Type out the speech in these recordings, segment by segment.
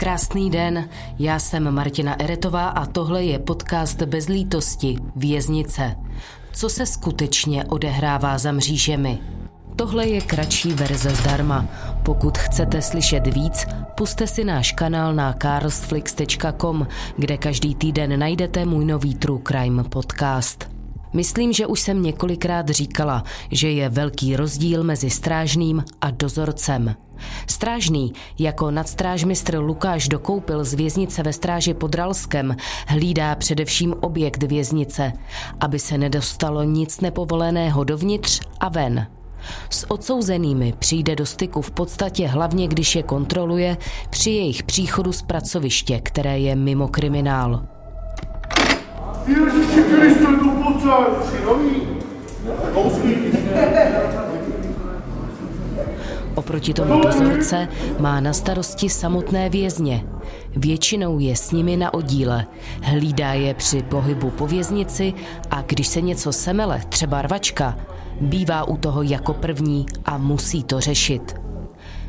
Krásný den, já jsem Martina Eretová a tohle je podcast Bez lítosti, Věznice. Co se skutečně odehrává za mřížemi? Tohle je kratší verze zdarma. Pokud chcete slyšet víc, puste si náš kanál na carsflix.com, kde každý týden najdete můj nový True Crime podcast. Myslím, že už jsem několikrát říkala, že je velký rozdíl mezi strážným a dozorcem. Strážný, jako nadstrážmistr Lukáš dokoupil z věznice ve stráži pod Ralskem, hlídá především objekt věznice, aby se nedostalo nic nepovoleného dovnitř a ven. S odsouzenými přijde do styku v podstatě hlavně, když je kontroluje při jejich příchodu z pracoviště, které je mimo kriminál. Ježíši Kriste, tu Oproti tomu dozorce má na starosti samotné vězně. Většinou je s nimi na oddíle. Hlídá je při pohybu po věznici a když se něco semele, třeba rvačka, bývá u toho jako první a musí to řešit.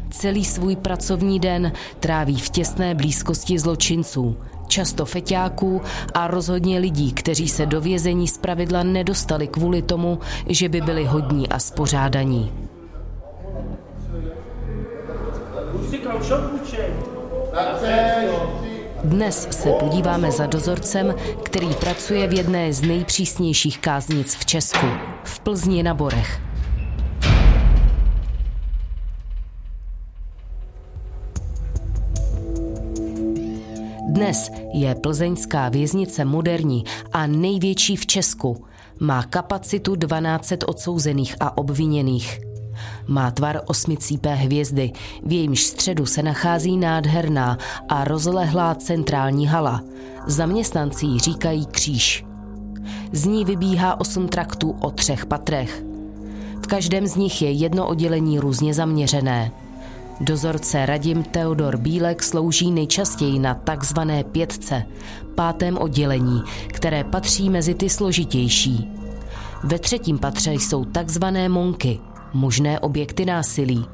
Celý svůj pracovní den tráví v těsné blízkosti zločinců, často feťáků a rozhodně lidí, kteří se do vězení zpravidla nedostali kvůli tomu, že by byli hodní a spořádaní. Dnes se podíváme za dozorcem, který pracuje v jedné z nejpřísnějších káznic v Česku, v Plzni na Borech. Dnes je plzeňská věznice moderní a největší v Česku. Má kapacitu 12 odsouzených a obviněných. Má tvar osmicípé hvězdy, v jejímž středu se nachází nádherná a rozlehlá centrální hala. Zaměstnanci jí říkají kříž. Z ní vybíhá osm traktů o třech patrech. V každém z nich je jedno oddělení různě zaměřené. Dozorce Radim Teodor Bílek slouží nejčastěji na takzvané pětce, pátém oddělení, které patří mezi ty složitější. Ve třetím patře jsou takzvané monky, možné objekty násilí.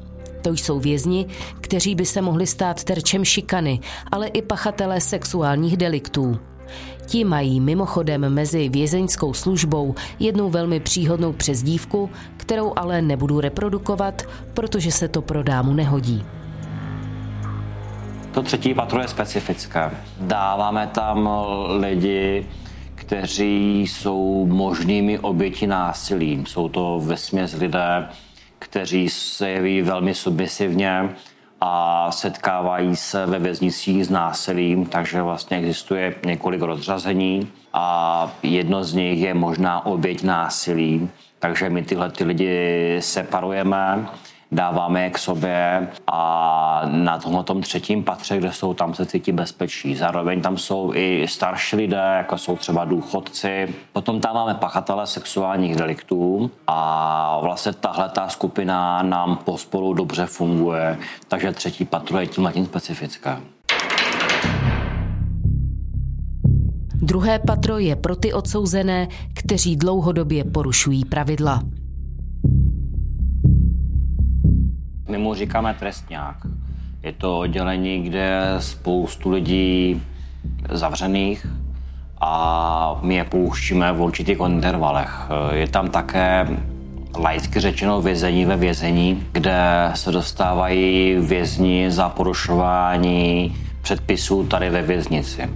To jsou vězni, kteří by se mohli stát terčem šikany, ale i pachatelé sexuálních deliktů. Ti mají mimochodem mezi vězeňskou službou jednu velmi příhodnou přezdívku, kterou ale nebudu reprodukovat, protože se to pro dámu nehodí. To třetí patro je specifické. Dáváme tam lidi, kteří jsou možnými oběti násilím. Jsou to vesměs lidé, kteří se jeví velmi submisivně, a setkávají se ve věznicích s násilím, takže vlastně existuje několik rozřazení a jedno z nich je možná oběť násilí, takže my tyhle ty lidi separujeme dáváme je k sobě a na tomhle třetím patře, kde jsou, tam se cítí bezpečí. Zároveň tam jsou i starší lidé, jako jsou třeba důchodci. Potom tam máme pachatele sexuálních deliktů a vlastně tahle ta skupina nám pospolu dobře funguje, takže třetí patro je tím tím specifické. Druhé patro je pro ty odsouzené, kteří dlouhodobě porušují pravidla. My mu říkáme trestňák. Je to oddělení, kde spoustu lidí zavřených a my je pouštíme v určitých intervalech. Je tam také laicky řečeno vězení ve vězení, kde se dostávají vězni za porušování předpisů tady ve věznici. E,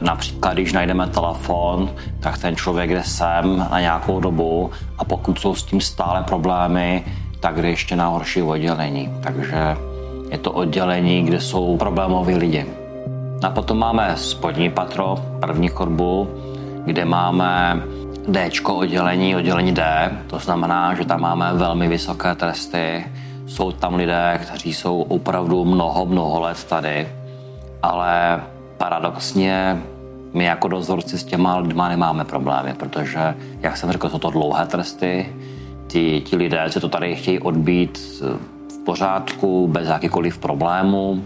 například, když najdeme telefon, tak ten člověk jde sem na nějakou dobu a pokud jsou s tím stále problémy, tak jde ještě na horší oddělení. Takže je to oddělení, kde jsou problémoví lidi. A potom máme spodní patro, první chodbu, kde máme D oddělení, oddělení D. To znamená, že tam máme velmi vysoké tresty. Jsou tam lidé, kteří jsou opravdu mnoho, mnoho let tady. Ale paradoxně my jako dozorci s těma lidma nemáme problémy, protože, jak jsem řekl, jsou to dlouhé tresty, ti, ti lidé se to tady chtějí odbít v pořádku, bez jakýkoliv problému.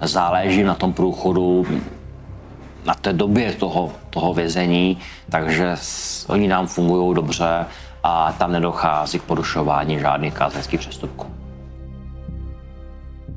Záleží na tom průchodu, na té době toho, toho vězení, takže oni nám fungují dobře a tam nedochází k porušování žádných kázeňských přestupků.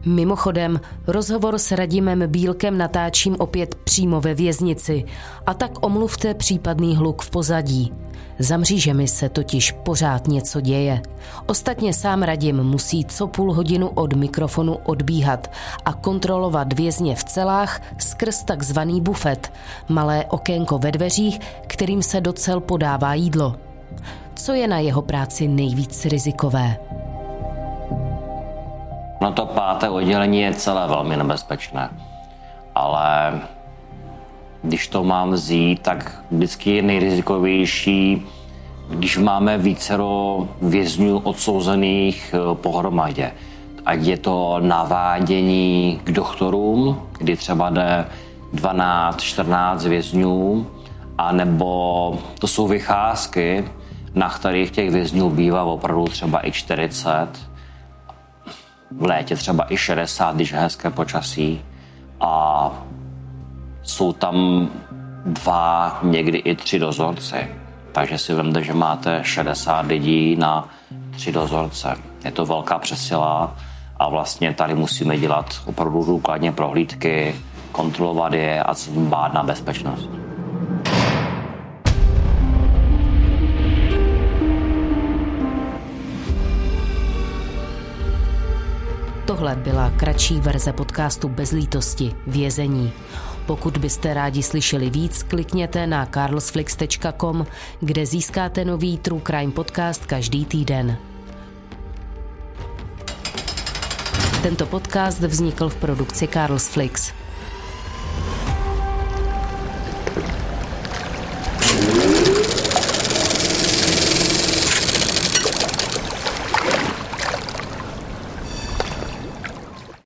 Mimochodem, rozhovor s Radimem Bílkem natáčím opět přímo ve věznici a tak omluvte případný hluk v pozadí. Za mřížemi se totiž pořád něco děje. Ostatně sám Radim musí co půl hodinu od mikrofonu odbíhat a kontrolovat vězně v celách skrz takzvaný bufet, malé okénko ve dveřích, kterým se do cel podává jídlo. Co je na jeho práci nejvíc rizikové? No to páté oddělení je celé velmi nebezpečné, ale když to mám vzít, tak vždycky je nejrizikovější, když máme vícero vězňů odsouzených eh, pohromadě. Ať je to navádění k doktorům, kdy třeba jde 12-14 vězňů, anebo to jsou vycházky, na kterých těch vězňů bývá opravdu třeba i 40, v létě třeba i 60, když je hezké počasí. A jsou tam dva, někdy i tři dozorci. Takže si vemte, že máte 60 lidí na tři dozorce. Je to velká přesila a vlastně tady musíme dělat opravdu důkladně prohlídky, kontrolovat je a dbát na bezpečnost. Tohle byla kratší verze podcastu Bez lítosti, vězení. Pokud byste rádi slyšeli víc, klikněte na carlsflix.com, kde získáte nový True Crime podcast každý týden. Tento podcast vznikl v produkci Carlsflix. Flix.